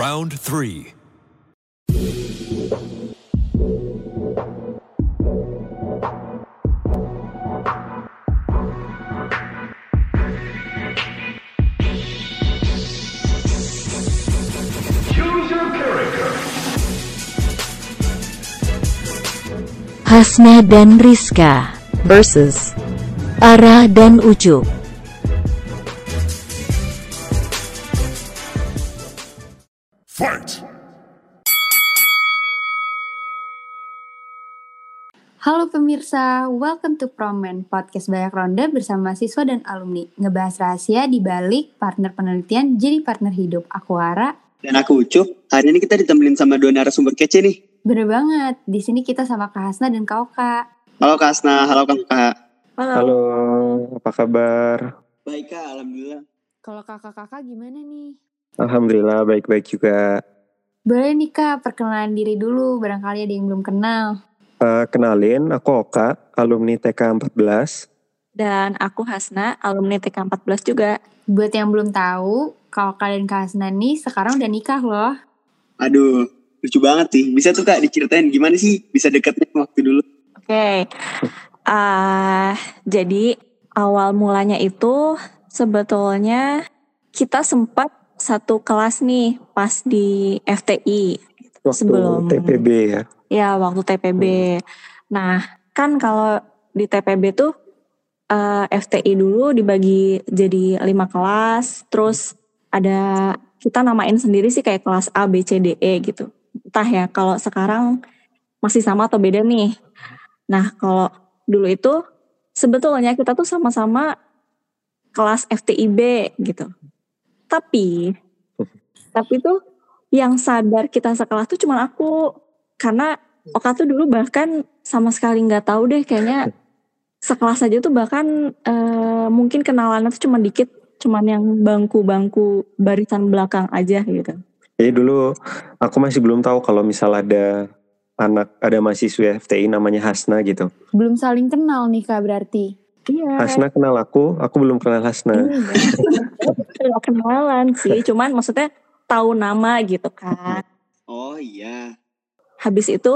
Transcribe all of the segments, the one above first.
Round three. Choose your character. Hasna dan Rizka versus Ara dan Ucup. Fight! Halo pemirsa, welcome to Promen, podcast banyak ronde bersama siswa dan alumni. Ngebahas rahasia di balik partner penelitian jadi partner hidup. Aku Ara. Dan aku Ucup, hari ini kita ditemenin sama dua narasumber kece nih. Bener banget, di sini kita sama Kak Hasna dan Kak Oka. Halo Kak Asna, halo Kak Kak. Halo, apa kabar? Baik Kak, Alhamdulillah. Kalau kakak-kakak gimana nih? Alhamdulillah baik-baik juga. Boleh nih Kak, perkenalan diri dulu, barangkali ada yang belum kenal. Eh, kenalin, aku Oka, alumni TK 14. Dan aku Hasna, alumni TK14 juga. Buat yang belum tahu, Kak Oka dan Kak Hasna nih sekarang udah nikah loh. Aduh, lucu banget sih. Bisa tuh Kak diceritain gimana sih bisa deketnya waktu dulu? Oke. Ah, jadi awal mulanya itu sebetulnya kita sempat satu kelas nih pas di FTI. Waktu Sebelum- TPB ya. Ya, waktu TPB. Nah, kan kalau di TPB tuh eh, FTI dulu dibagi jadi lima kelas, terus ada kita namain sendiri sih kayak kelas A, B, C, D, E gitu. Entah ya, kalau sekarang masih sama atau beda nih. Nah, kalau dulu itu sebetulnya kita tuh sama-sama kelas FTIB gitu. Tapi, tapi tuh yang sadar kita sekelas tuh cuma aku karena Oka tuh dulu bahkan sama sekali nggak tahu deh kayaknya sekelas aja tuh bahkan eh, mungkin kenalannya tuh cuma dikit cuman yang bangku-bangku barisan belakang aja gitu. Jadi dulu aku masih belum tahu kalau misal ada anak, ada mahasiswa FTI namanya Hasna gitu. Belum saling kenal nih Kak berarti. Iya. Hasna kenal aku, aku belum kenal Hasna. Nggak kenalan sih, cuman maksudnya tahu nama gitu kan. Oh iya. Habis itu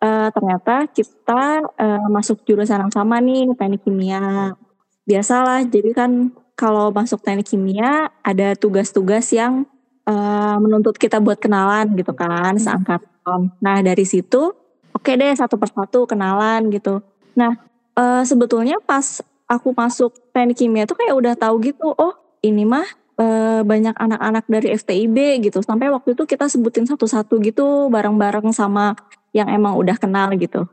eh, ternyata kita eh, masuk jurusan yang sama nih, teknik kimia. Biasalah, jadi kan kalau masuk teknik kimia ada tugas-tugas yang eh, menuntut kita buat kenalan gitu kan, seangkatan. Nah dari situ, oke deh satu persatu kenalan gitu. Nah eh, sebetulnya pas aku masuk teknik kimia tuh kayak udah tahu gitu, oh ini mah eh, banyak anak-anak dari FTIB gitu. Sampai waktu itu kita sebutin satu-satu gitu bareng-bareng sama yang emang udah kenal gitu.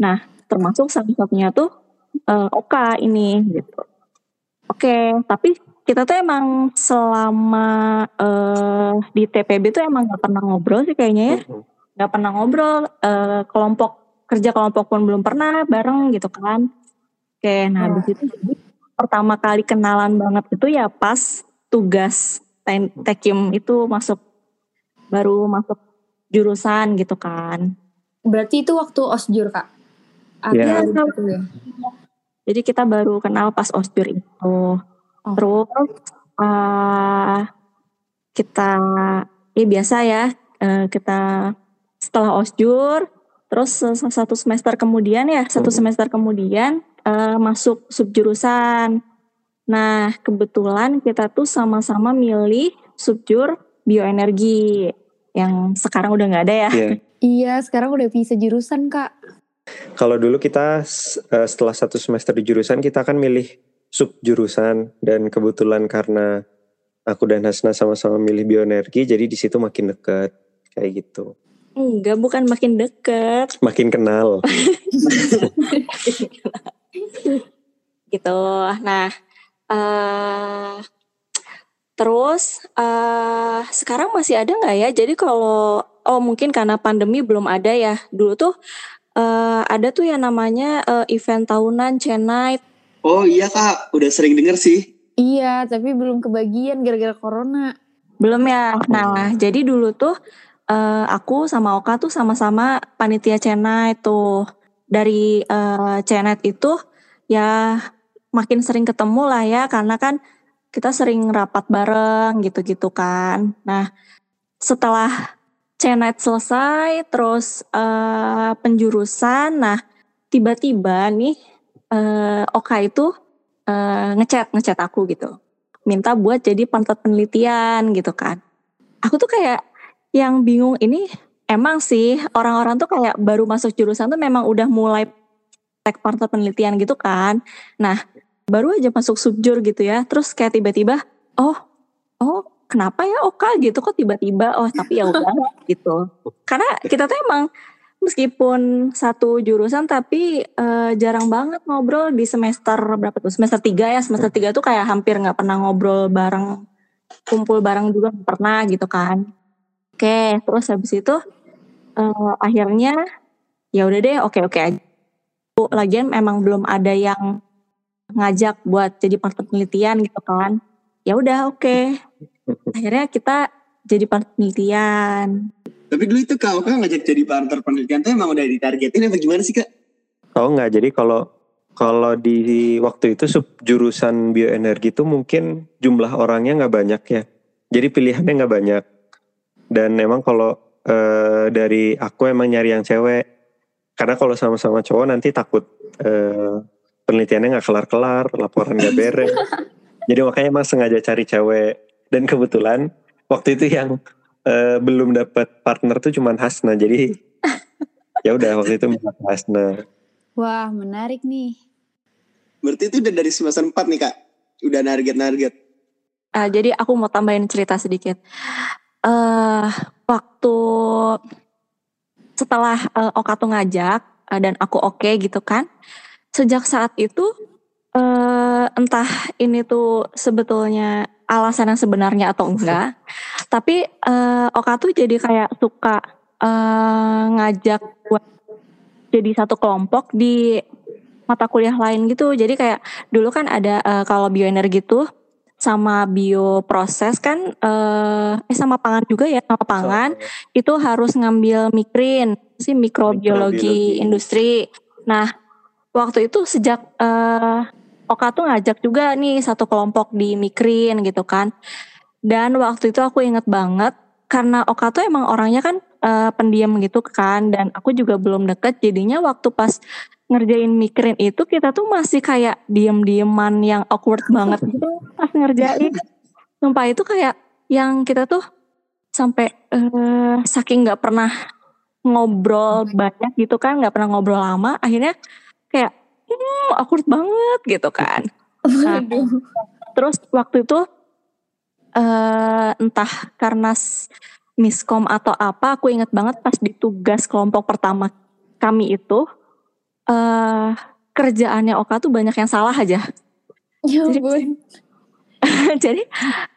Nah, termasuk salah satunya tuh eh, Oka ini gitu. Oke, tapi kita tuh emang selama eh, di TPB tuh emang gak pernah ngobrol sih kayaknya ya. Gak pernah ngobrol, eh, kelompok kerja kelompok pun belum pernah bareng gitu kan. Oke, nah Wah. habis itu jadi pertama kali kenalan banget itu ya pas tugas tekim itu masuk baru masuk jurusan gitu kan. Berarti itu waktu osjur Kak? Iya. gitu ya? Jadi kita baru kenal pas osjur itu. Terus eh, kita ya biasa ya eh, kita setelah osjur terus se- satu semester kemudian ya satu Mhm. semester kemudian eh, masuk subjurusan. Nah kebetulan kita tuh sama-sama milih subjur bioenergi yang sekarang udah nggak ada ya. Iya. Iya, sekarang udah bisa jurusan Kak. Kalau dulu kita eh, setelah satu semester di jurusan kita akan milih sub jurusan dan kebetulan karena aku dan Hasna sama-sama milih bioenergi jadi di situ makin deket kayak gitu. Enggak, bukan makin deket. Makin kenal. gitu. Nah, eh terus eh sekarang masih ada nggak ya? Jadi kalau oh mungkin karena pandemi belum ada ya. Dulu tuh eh ada tuh yang namanya eh, event tahunan Chennai. Oh iya Kak, udah sering denger sih. Iya, tapi belum kebagian gara-gara corona. Belum ya. Nah, jadi dulu tuh eh, aku sama Oka tuh sama-sama panitia Chennai tuh. Dari eh, Chennai itu ya makin sering ketemu lah ya karena kan kita sering rapat bareng gitu-gitu kan. Nah, setelah CNET selesai, terus eh, penjurusan, nah tiba-tiba nih eh, Oka itu eh, ngechat ngechat aku gitu, minta buat jadi partner penelitian gitu kan. Aku tuh kayak yang bingung ini emang sih orang-orang tuh kayak baru masuk jurusan tuh memang udah mulai tag partner penelitian gitu kan. Nah baru aja masuk subjur gitu ya, terus kayak tiba-tiba oh oh kenapa ya Oka? gitu. Kok tiba-tiba oh tapi ya udah gitu. Karena kita tuh emang meskipun satu jurusan tapi eh, jarang banget ngobrol di semester berapa tuh? Semester tiga ya. Semester tiga tuh kayak hampir nggak pernah ngobrol bareng kumpul bareng juga pernah gitu kan oke terus habis itu eh, akhirnya ya udah deh oke oke aja lagian memang belum ada yang ngajak buat jadi partner penelitian gitu kan ya udah oke akhirnya kita jadi partner penelitian Tapi dulu itu kak Oka ngajak jadi partner penelitian tuh emang udah ditargetin apa gimana sih kak? Oh enggak, jadi kalau kalau di waktu itu sub jurusan bioenergi itu mungkin jumlah orangnya nggak banyak ya. Jadi pilihannya nggak banyak. Dan emang kalau eh, dari aku emang nyari yang cewek. Karena kalau sama-sama cowok nanti takut eh, penelitiannya nggak kelar-kelar, laporan nggak beres. Jadi makanya emang sengaja cari cewek. Dan kebetulan waktu itu yang eh, belum dapat partner tuh cuman Hasna. Jadi ya udah waktu itu Hasna. Wah, menarik nih. Berarti itu udah dari semester 4 nih kak? Udah narget-narget. Ah, jadi aku mau tambahin cerita sedikit. Eh waktu setelah eh, Oka tuh ngajak eh, dan aku oke gitu kan. Sejak saat itu eh entah ini tuh sebetulnya alasan yang sebenarnya atau enggak, tapi eh, Oka tuh jadi kayak suka eh, ngajak buat jadi satu kelompok di mata kuliah lain gitu. Jadi kayak dulu kan ada eh, kalau bioenergi tuh sama bioproses kan eh eh sama pangan juga ya sama pangan itu harus ngambil mikrin sih mikrobiologi Mikrobiologi. industri. Nah waktu itu sejak eh Oka tuh ngajak juga nih satu kelompok di mikrin gitu kan. Dan waktu itu aku inget banget karena Oka tuh emang orangnya kan eh, pendiam gitu kan dan aku juga belum deket jadinya waktu pas ngerjain mikrin itu kita tuh masih kayak diem-dieman yang awkward banget gitu pas ngerjain. Sumpah itu kayak yang kita tuh sampai eh, saking nggak pernah ngobrol banyak gitu kan, nggak pernah ngobrol lama, akhirnya kayak hmm, awkward banget gitu kan. Nah, terus waktu itu eh entah karena miskom atau apa, aku inget banget pas di tugas kelompok pertama kami itu eh kerjaannya Oka tuh banyak yang salah aja. Ya Jadi- jadi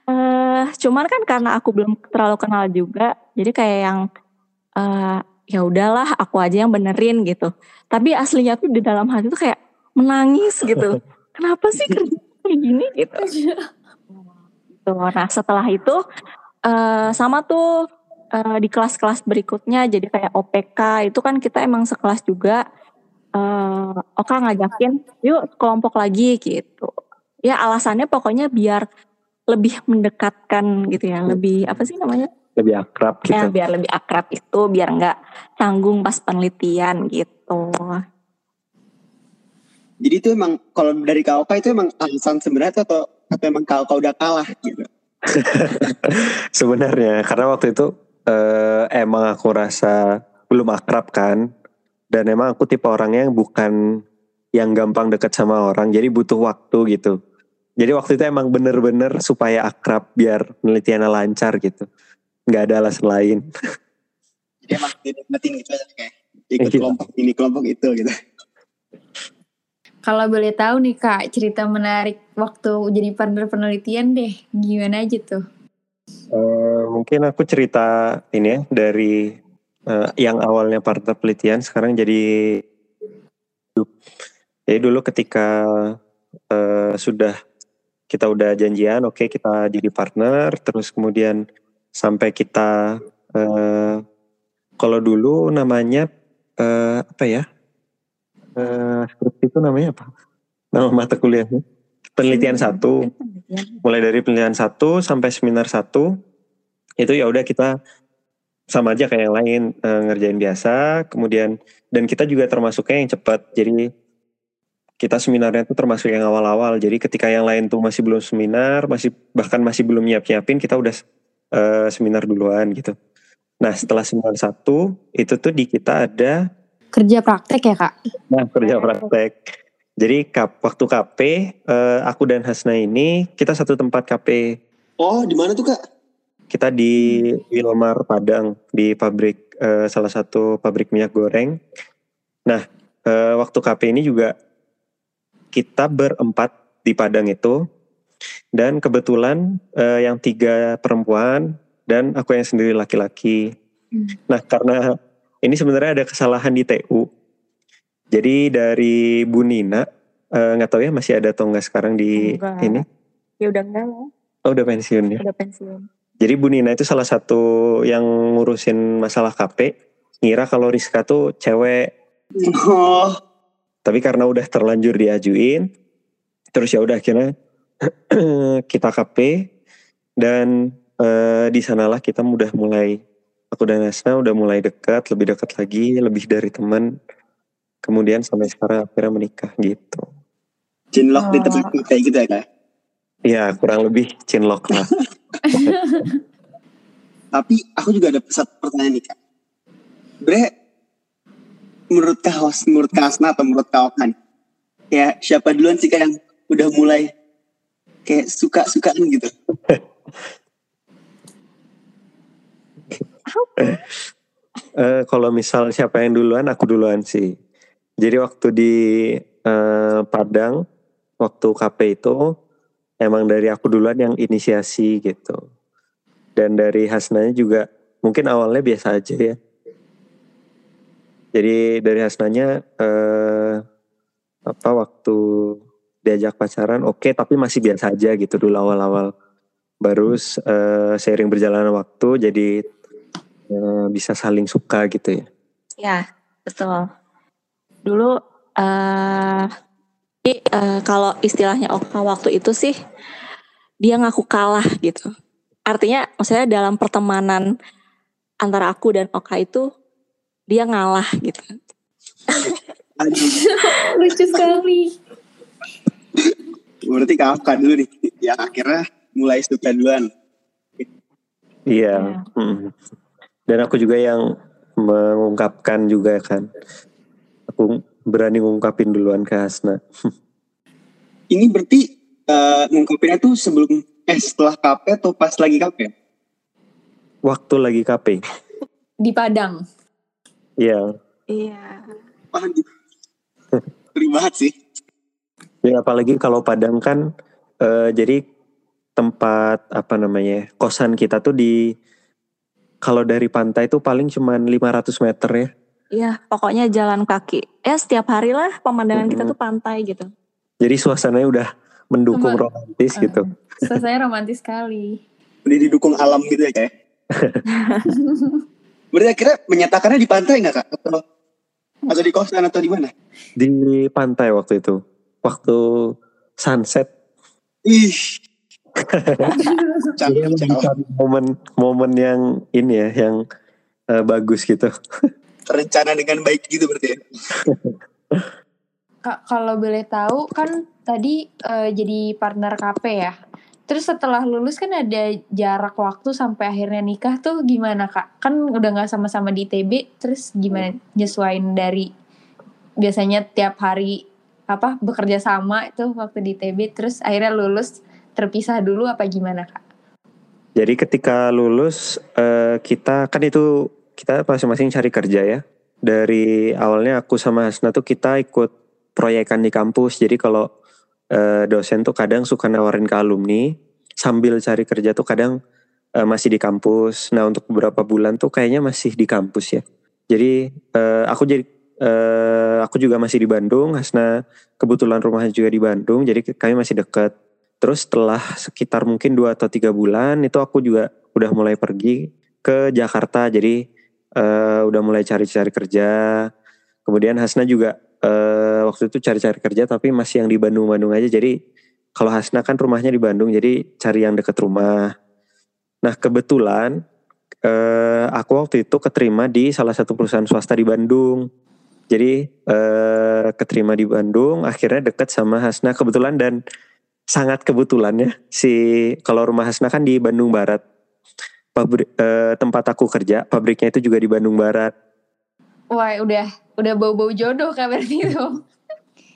eh cuman kan karena aku belum terlalu kenal juga, jadi kayak yang eh ya udahlah aku aja yang benerin gitu. Tapi aslinya tuh di dalam hati tuh kayak menangis gitu. Kenapa sih kerja kayak gini gitu. Tuh, Nah setelah itu eh sama tuh eh, di kelas-kelas berikutnya jadi kayak OPK itu kan kita emang sekelas juga. Eh Oka ngajakin yuk kelompok lagi gitu. Ya alasannya pokoknya biar lebih mendekatkan gitu ya, lebih apa sih namanya? Lebih akrab gitu. Ya biar lebih akrab itu, biar nggak tanggung pas penelitian gitu. Jadi itu emang kalau dari kak Oka itu emang alasan sebenarnya atau atau emang kak Oka udah kalah gitu? Sebenarnya karena waktu itu eh, emang aku rasa belum akrab kan dan emang aku tipe orangnya yang bukan yang gampang deket sama orang jadi butuh waktu gitu. Jadi waktu itu emang bener-bener supaya akrab biar penelitiannya lancar gitu. nggak ada alasan lain. Jadi emang dinikmatin gitu aja kayak ikut Iya. kelompok ini kelompok itu gitu. Kalau boleh tahu nih Kak, cerita menarik waktu jadi partner penelitian deh. Gimana aja tuh? Eh, mungkin aku cerita ini ya dari eh, yang awalnya partner penelitian sekarang jadi jadi dulu ketika eh, sudah kita udah janjian oke kita jadi partner terus kemudian sampai kita eh, kalau dulu namanya eh, apa ya? Skripsi itu namanya apa? Nama mata kuliahnya penelitian satu. Mulai dari penelitian satu sampai seminar satu itu ya udah kita sama aja kayak yang lain eh, ngerjain biasa kemudian dan kita juga termasuknya yang cepat. Jadi kita seminarnya tuh termasuk yang awal-awal. Jadi ketika yang lain tuh masih belum seminar masih bahkan masih belum nyiap-nyiapin kita udah eh, seminar duluan gitu. Nah setelah seminar satu itu tuh di kita ada Kerja praktek ya kak? nah kerja praktek. Jadi kap, waktu KP eh, aku dan Hasna ini kita satu tempat KP Oh, di mana tuh kak? Kita di Wilmar Padang di pabrik eh, salah satu pabrik minyak goreng. Nah eh, waktu KP ini juga kita berempat di Padang itu dan kebetulan eh, yang tiga perempuan dan aku yang sendiri laki-laki. Hmm. Nah karena ini sebenarnya ada kesalahan di TU. Jadi dari Bu Nina nggak tahu ya masih ada atau nggak sekarang di Enggak. ini. Ya udah enggak lah, Oh udah pensiun ya. udah pensiun. Jadi Bu Nina itu salah satu yang ngurusin masalah KP. Ngira kalau Rizka tuh cewek. Oh, Tapi karena udah terlanjur diajuin. Terus ya udah akhirnya kita KP. Dan eh, di sanalah kita udah mulai. Aku dan Nasna udah mulai dekat. Lebih dekat lagi. Lebih dari teman. Kemudian sampai sekarang akhirnya menikah gitu. cinlok di Oh. tempat kayak gitu ya kak? Ya kurang lebih cinlok lah. Tapi aku juga ada satu pertanyaan nih kak. Bre, menurut kak host, menurut kak Asna atau menurut kak Okan, ya siapa duluan sih kak yang udah mulai kayak suka-sukaan gitu? Eh, kalau misal siapa yang duluan, aku duluan sih. Jadi waktu di eh, Padang, waktu KP itu emang dari aku duluan yang inisiasi gitu. Dan dari Hasnanya juga mungkin awalnya biasa aja ya. Jadi dari Hasnanya eh, apa waktu diajak pacaran oke tapi masih biasa aja gitu dulu awal-awal. Baru eh, seiring berjalannya waktu jadi eh, bisa saling suka gitu ya. Ya, betul. Dulu eh jadi, eh, kalau istilahnya Oka waktu itu sih dia ngaku kalah gitu. Artinya maksudnya dalam pertemanan antara aku dan Oka itu dia ngalah gitu. Lucu sekali. berarti kak Okan dulu nih, yang akhirnya mulai suka duluan. Iya. mm. Dan aku juga yang mengungkapkan juga kan. Aku berani ngungkapin duluan ke Hasna. Ini berarti eh, ngungkapinnya tuh sebelum, eh setelah KP atau pas lagi KP? Waktu lagi KP. Di Padang. Iya. Iya. Waduh, ngeri banget sih. Ya apalagi kalau Padang kan eh, jadi tempat apa namanya kosan kita tuh di kalau dari pantai tuh paling cuman 500 meter ya. Iya, pokoknya jalan kaki. Ya setiap hari lah pemandangan kita Mm-mm. tuh pantai gitu. Jadi suasananya udah mendukung Cuma- romantis gitu. Selesai romantis sekali. Udah didukung alam gitu ya kayak. berarti akhirnya menyatakannya di pantai nggak kak? Atau, atau di kosan atau di mana? Di pantai waktu itu. Waktu sunset Ih, Jadi momen momen yang ini ya yang eh, bagus gitu. Terencana dengan baik gitu berarti ya. Kak, kalau boleh tahu kan tadi eh, jadi partner KP ya. Terus setelah lulus kan ada jarak waktu sampai akhirnya nikah tuh gimana kak? Kan udah nggak sama-sama di TB, terus gimana nyesuain dari biasanya tiap hari apa bekerja sama itu waktu di TB, terus akhirnya lulus terpisah dulu apa gimana kak? Jadi ketika lulus eh, kita kan itu kita masing-masing cari kerja ya. Dari awalnya aku sama Hasna tuh kita ikut proyekan di kampus. Jadi kalau eh, dosen tuh kadang suka nawarin ke alumni sambil cari kerja tuh kadang eh, masih di kampus. Nah untuk beberapa bulan tuh kayaknya masih di kampus ya. Jadi eh, aku jadi eh, aku juga masih di Bandung. Hasna kebetulan rumahnya juga di Bandung. Jadi kami masih dekat. Terus setelah sekitar mungkin dua atau tiga bulan itu aku juga udah mulai pergi ke Jakarta. Jadi eh, udah mulai cari-cari kerja. Kemudian Hasna juga eh, waktu itu cari-cari kerja tapi masih yang di Bandung-Bandung aja. Jadi kalau Hasna kan rumahnya di Bandung jadi cari yang deket rumah. Nah kebetulan eh, aku waktu itu keterima di salah satu perusahaan swasta di Bandung. Jadi eh, keterima di Bandung, akhirnya deket sama Hasna kebetulan dan sangat kebetulan ya si kalau rumah Hasna kan di Bandung Barat. Pabrik eh, tempat aku kerja, pabriknya itu juga di Bandung Barat. Wah udah udah bau-bau jodoh kak berarti itu.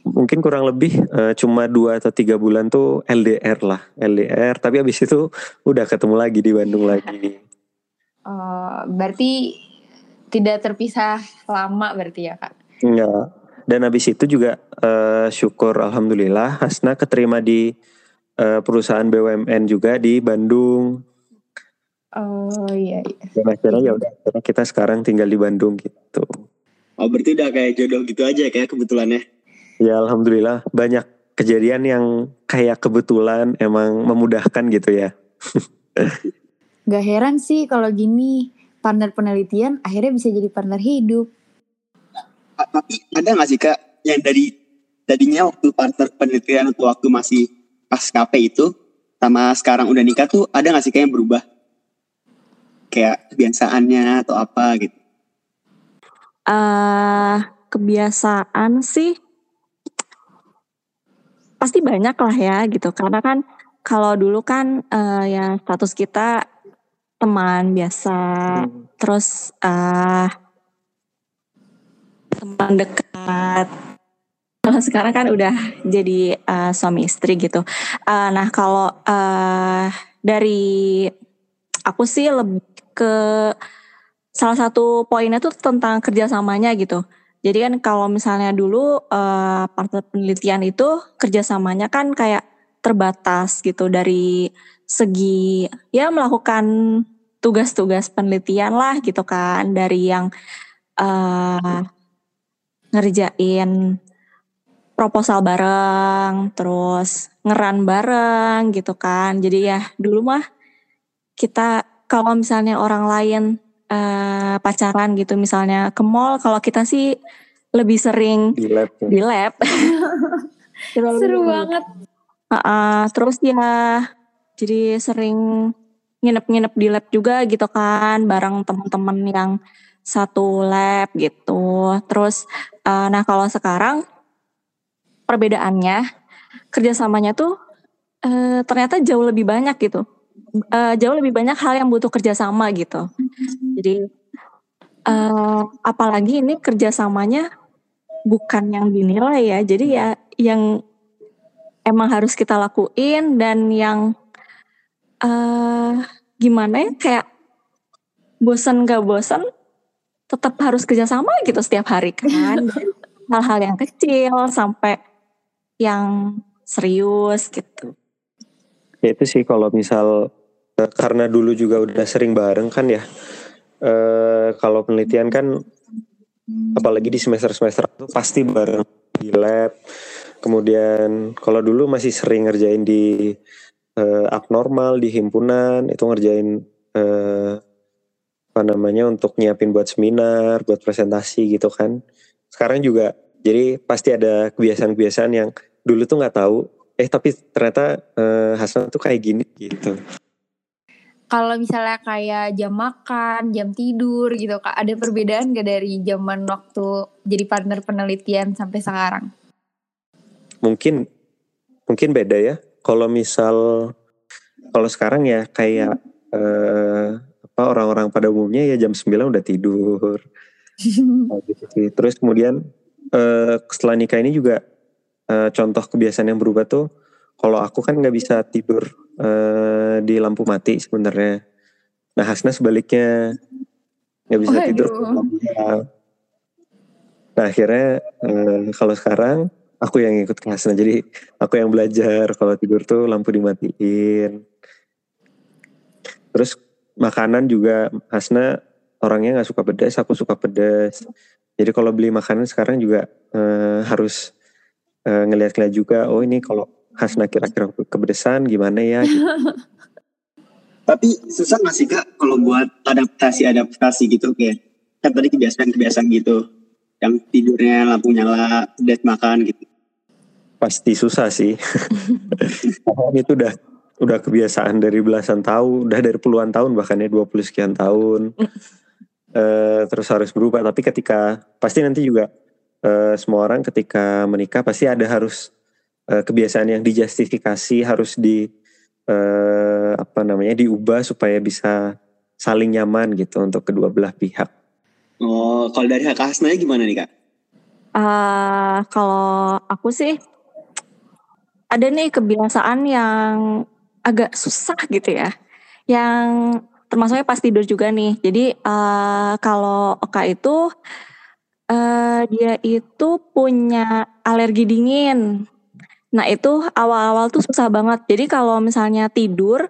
Mungkin kurang lebih eh, cuma dua atau tiga bulan tuh LDR lah, LDR. Tapi habis itu udah ketemu lagi di Bandung lagi. Oh, berarti tidak terpisah lama berarti ya kak. Enggak. Dan habis itu juga eh, syukur alhamdulillah Hasna keterima di eh, perusahaan BUMN juga di Bandung. Oh iya. iya. Dan akhirnya ya udah akhirnya kita sekarang tinggal di Bandung gitu. Oh berarti udah kayak jodoh gitu aja kayak kebetulannya. Ya alhamdulillah banyak kejadian yang kayak kebetulan emang memudahkan gitu ya. Gak heran sih kalau gini partner penelitian akhirnya bisa jadi partner hidup. Tapi ada nggak sih kak yang dari tadinya waktu partner penelitian atau waktu masih pas KP itu sama sekarang udah nikah tuh ada nggak sih kayak yang berubah? Kayak kebiasaannya atau apa gitu. eh kebiasaan sih pasti banyak lah ya gitu. Karena kan kalau dulu kan eh, ya status kita teman biasa. Terus eh teman dekat. Kalau sekarang kan udah jadi eh, suami istri gitu. Eh, nah kalau eh dari aku sih lebih ke salah satu poinnya tuh tentang kerjasamanya gitu. Jadi kan kalau misalnya dulu eh, partner penelitian itu kerjasamanya kan kayak terbatas gitu dari segi ya melakukan tugas-tugas penelitian lah gitu kan dari yang eh, ngerjain proposal bareng, terus ngeran bareng gitu kan. Jadi ya dulu mah kita kalau misalnya orang lain eh, pacaran gitu misalnya ke mall kalau kita sih lebih sering Di lab. ya. di lab Seru banget. Heeh, terus ya jadi sering nginep-nginep di lab juga gitu kan bareng teman-teman yang satu lab gitu terus eh, nah kalau sekarang perbedaannya kerjasamanya tuh eh, ternyata jauh lebih banyak gitu Eh, jauh lebih banyak hal yang butuh kerjasama gitu. Jadi eh, apalagi ini kerjasamanya bukan yang dinilai ya. Jadi ya yang emang harus kita lakuin dan yang eh gimana ya kayak bosan gak bosan tetap harus kerjasama gitu setiap hari kan. Hal-hal yang kecil sampai yang serius gitu Ya itu sih kalau misal eh, karena dulu juga udah sering bareng kan ya. eh kalau penelitian kan apalagi di semester-semester itu pasti bareng di lab. Kemudian kalau dulu masih sering ngerjain di eh, abnormal di himpunan itu ngerjain eh, apa namanya untuk nyiapin buat seminar, buat presentasi gitu kan. Sekarang juga jadi pasti ada kebiasaan-kebiasaan yang dulu tuh nggak tahu eh tapi ternyata eh, Hasan tuh kayak gini gitu. Kalau misalnya kayak jam makan, jam tidur gitu kak, ada perbedaan gak dari zaman waktu jadi partner penelitian sampai sekarang? Mungkin mungkin beda ya. Kalau misal kalau sekarang ya kayak eh, apa orang-orang pada umumnya ya jam 9 udah tidur. Gitu. Terus kemudian eh, setelah nikah ini juga eh, contoh kebiasaan yang berubah tuh kalau aku kan nggak bisa tidur eh, di lampu mati sebenarnya. Nah Hasna sebaliknya nggak bisa tidur lampu nyala. Nah akhirnya eh, kalau sekarang aku yang ikut ke Hasna jadi aku yang belajar kalau tidur tuh lampu dimatiin. Terus makanan juga Hasna orangnya nggak suka pedas, aku suka pedas. Jadi kalau beli makanan sekarang juga eh, harus eh, ngeliat-ngeliat juga. Oh ini kalau Hasna kira-kira kepedesan gimana ya? gitu. Tapi susah nggak sih kak kalau buat adaptasi-adaptasi gitu kayak kan tadi kebiasaan-kebiasaan gitu yang tidurnya lampu nyala, pedas makan gitu. Pasti susah sih. Itu udah udah kebiasaan dari belasan tahun, udah dari puluhan tahun bahkan ya 20 sekian tahun. Eh, terus harus berubah tapi ketika pasti nanti juga eh, semua orang ketika menikah pasti ada harus eh, kebiasaan yang dijustifikasi harus di eh, apa namanya diubah supaya bisa saling nyaman gitu untuk kedua belah pihak. Oh, kalau dari hak Hasnanya gimana nih kak? Eh, kalau aku sih ada nih kebiasaan yang agak susah gitu ya. Yang termasuknya pas tidur juga nih. Jadi eh, kalau Oka itu eh, dia itu punya alergi dingin. Nah itu awal-awal tuh susah banget. Jadi kalau misalnya tidur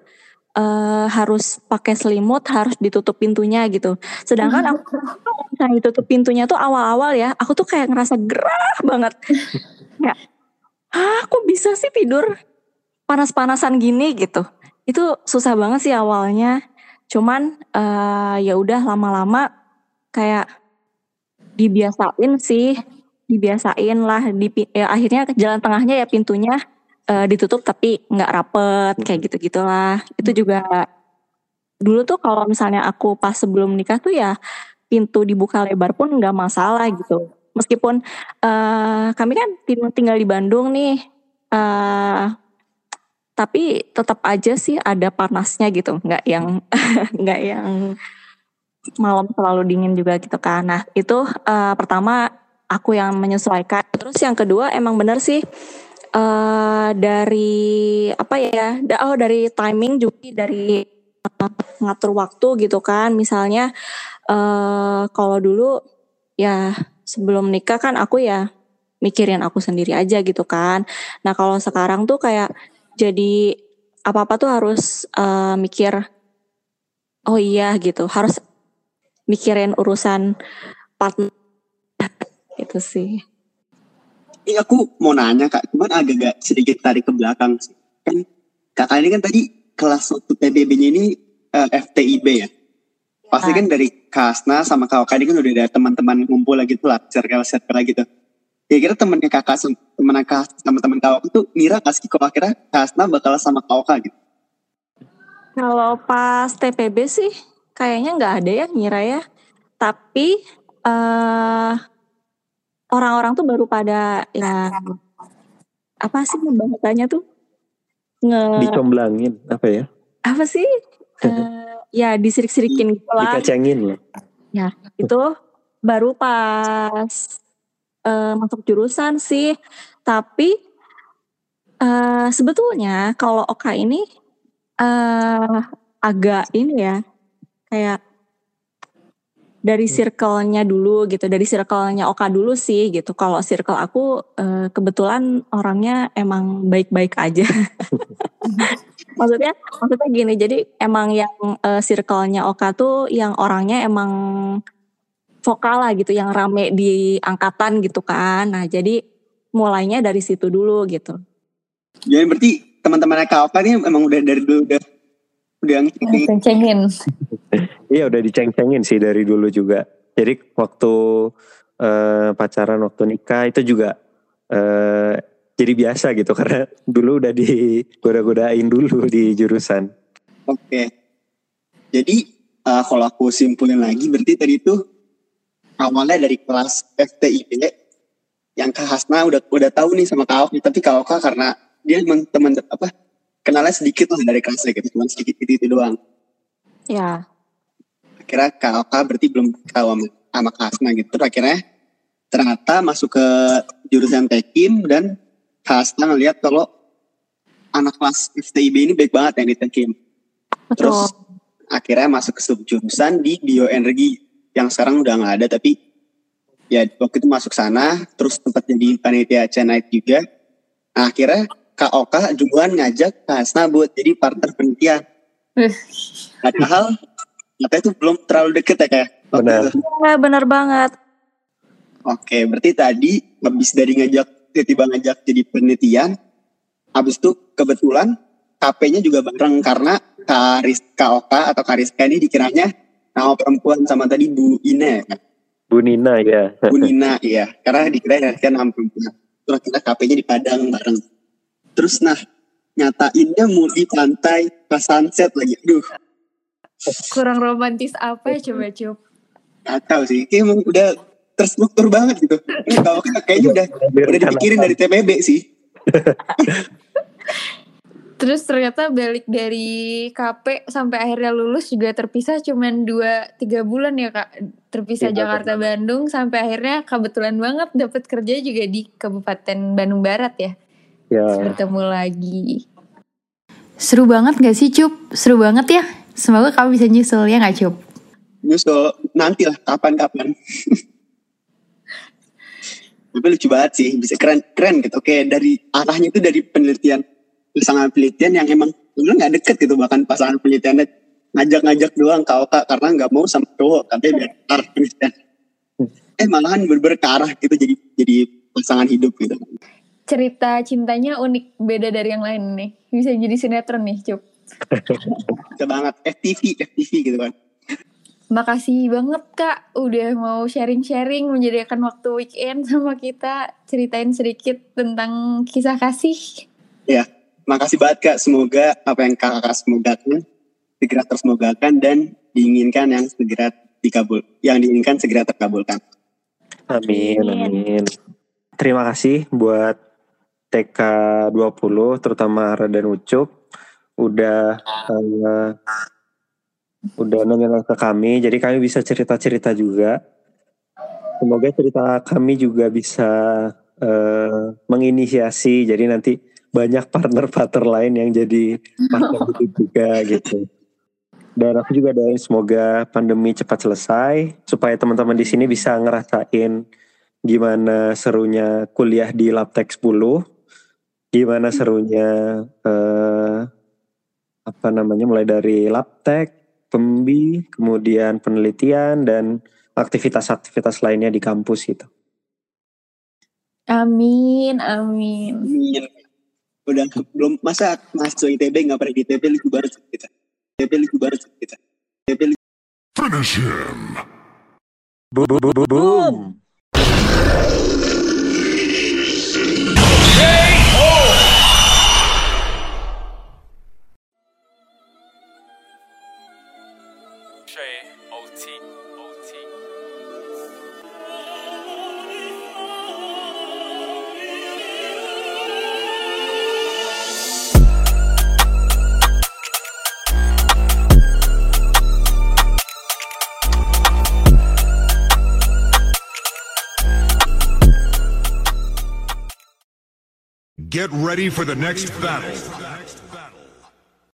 eh, harus pakai selimut, harus ditutup pintunya gitu. Sedangkan aku kalau misalnya ditutup pintunya tuh awal-awal ya, aku tuh kayak ngerasa gerah banget. Ya, ah, kok bisa sih tidur panas-panasan gini gitu. Itu susah banget sih awalnya. Cuman eh, ya udah lama-lama kayak dibiasain sih, dibiasain lah. Di, ya, akhirnya jalan tengahnya ya pintunya eh, ditutup tapi nggak rapet kayak gitu gitulah. Itu juga dulu tuh kalau misalnya aku pas sebelum nikah tuh ya pintu dibuka lebar pun nggak masalah gitu. Meskipun eh, kami kan ting- tinggal di Bandung nih, eh tapi tetap aja sih ada panasnya gitu, nggak yang nggak yang malam selalu dingin juga gitu kan. Nah itu eh, pertama aku yang menyesuaikan. Terus yang kedua emang bener sih eh dari apa ya? da- Oh dari timing juga dari eh, ngatur waktu gitu kan. Misalnya eh kalau dulu ya sebelum nikah kan aku ya mikirin aku sendiri aja gitu kan. Nah kalau sekarang tuh kayak jadi apa-apa tuh harus eh, mikir oh iya gitu harus mikirin urusan partner itu sih Ini aku mau nanya kak, cuman agak-agak sedikit tarik ke belakang sih. Kan kakak ini kan tadi kelas 1 PBB-nya ini eh, FTIB ya. Pasti kan dari Kasna sama kakak ini kan udah ada teman-teman ngumpul lagi tuh lah, circle-circle gitu. Kira-kira temennya kakak sama temen kakak sama temen kakak itu ngira gak sih kalau akhirnya Kasna bakal sama kakak gitu. kalau pas TPB sih kayaknya nggak ada ya ngira ya. Tapi eh orang-orang tuh baru pada ya apa sih bahasanya tuh? Nge Dicomblangin apa ya? apa sih? Eh, ya disirik-sirikin gitu lah. Dikacangin lah. itu baru pas eh, masuk jurusan sih. Tapi eh, sebetulnya kalau Oka ini eh agak ini ya kayak dari circle-nya dulu gitu dari circle-nya Oka dulu sih gitu. Kalau circle aku eh, kebetulan orangnya emang baik-baik aja. Maksudnya maksudnya gini jadi emang yang eh, circle-nya Oka tuh yang orangnya emang vokal lah gitu yang rame di angkatan gitu kan. Nah jadi mulainya dari situ dulu gitu. Jadi berarti teman-teman kakak ini emang udah dari dulu udah udah Kencengin. Iya udah diceng-cengin sih dari dulu juga. Jadi waktu eh, pacaran waktu nikah itu juga eh, jadi biasa gitu karena dulu udah digoda-godain dulu di jurusan. Oke. Jadi eh, kalau aku simpulin lagi berarti tadi itu awalnya dari kelas FTIP yang Kak Hasna udah udah tahu nih sama Kak Oka, tapi Kak Oka karena dia teman apa kenalnya sedikit lah dari kelasnya gitu, cuma sedikit itu, itu doang. ya Akhirnya Kak Oka berarti belum tahu sama, sama Kak Hasna gitu. Terus akhirnya ternyata masuk ke jurusan Tekim dan Kak Hasna ngeliat kalau anak kelas FTIB ini baik banget yang di Tekim. betul Terus akhirnya masuk ke subjurusan di bioenergi yang sekarang udah nggak ada tapi ya waktu itu masuk sana terus sempat jadi panitia Night juga. Nah, akhirnya Kak Oka duluan ngajak Kak Hasna buat jadi partner penelitian. Padahal katanya itu belum terlalu deket ya kayak. Benar. ya, bener banget Oke, berarti tadi habis dari ngajak tiba-tiba ngajak jadi penelitian, habis itu kebetulan KP-nya juga bareng karena Karis Oka atau Kariska ini dikiranya nama perempuan sama tadi Bu Ina ya kan? Bu Nina ya. Bu Nina iya, karena dikira kan nama perempuan. Terus kita KP-nya di Padang bareng. Terus nah nyatainnya mau di pantai pas sunset lagi. Aduh, Kurang romantis apa ya coba Cup? gak tahu sih. Kayak emang udah terstruktur banget gitu. Ini kalau kan kayaknya udah udah dipikirin dari TPB sih. Terus ternyata balik dari KP sampai akhirnya lulus juga terpisah cuman 2-3 bulan ya kak. Terpisah Iya, Jakarta Bandung sampai akhirnya kebetulan banget dapat kerja juga di Kabupaten Bandung Barat ya. Ya, Bertemu lagi. Seru banget gak sih Cup? Seru banget ya. Semoga kamu bisa nyusul ya gak Cup? Nyusul nanti lah kapan-kapan. Tapi lucu banget sih, bisa keren keren gitu. Oke, dari arahnya itu dari penelitian pasangan penelitian yang emang sebenarnya nggak deket gitu bahkan pasangan penelitiannya ngajak-ngajak doang kau kak karena nggak mau sama cowok katanya biar arah penelitian. Eh malahan berber ke arah gitu jadi jadi pasangan hidup gitu. Cerita cintanya unik beda dari yang lain nih. Bisa jadi sinetron nih Cup. Bisa banget FTV FTV gitu kan. Makasih banget kak udah mau sharing-sharing menjadikan waktu weekend sama kita ceritain sedikit tentang kisah kasih. Ya, makasih banget kak. Semoga apa yang kakak semogakan segera tersemogakan dan diinginkan yang segera dikabul, yang diinginkan segera terkabulkan. amin, Amin. amin. Terima kasih buat TK20 terutama Ara dan Ucup udah eh, udah nanya ke kami jadi kami bisa cerita-cerita juga. Semoga cerita kami juga bisa eh, menginisiasi jadi nanti banyak partner-partner lain yang jadi partner hidup juga gitu. Dan aku juga doain semoga pandemi cepat selesai supaya teman-teman di sini bisa ngerasain gimana serunya kuliah di Labtek 10, gimana serunya eh, apa namanya mulai dari Labtek, pembi, kemudian penelitian dan aktivitas-aktivitas lainnya di kampus gitu. Amin, amin. Amin. Udah belum masa mahasiswa ITB nggak pernah di ITB lucu banget kita. ITB lucu banget kita. ITB lucu Finish him. Boom, boom, boom, boom. Get ready for the next battle.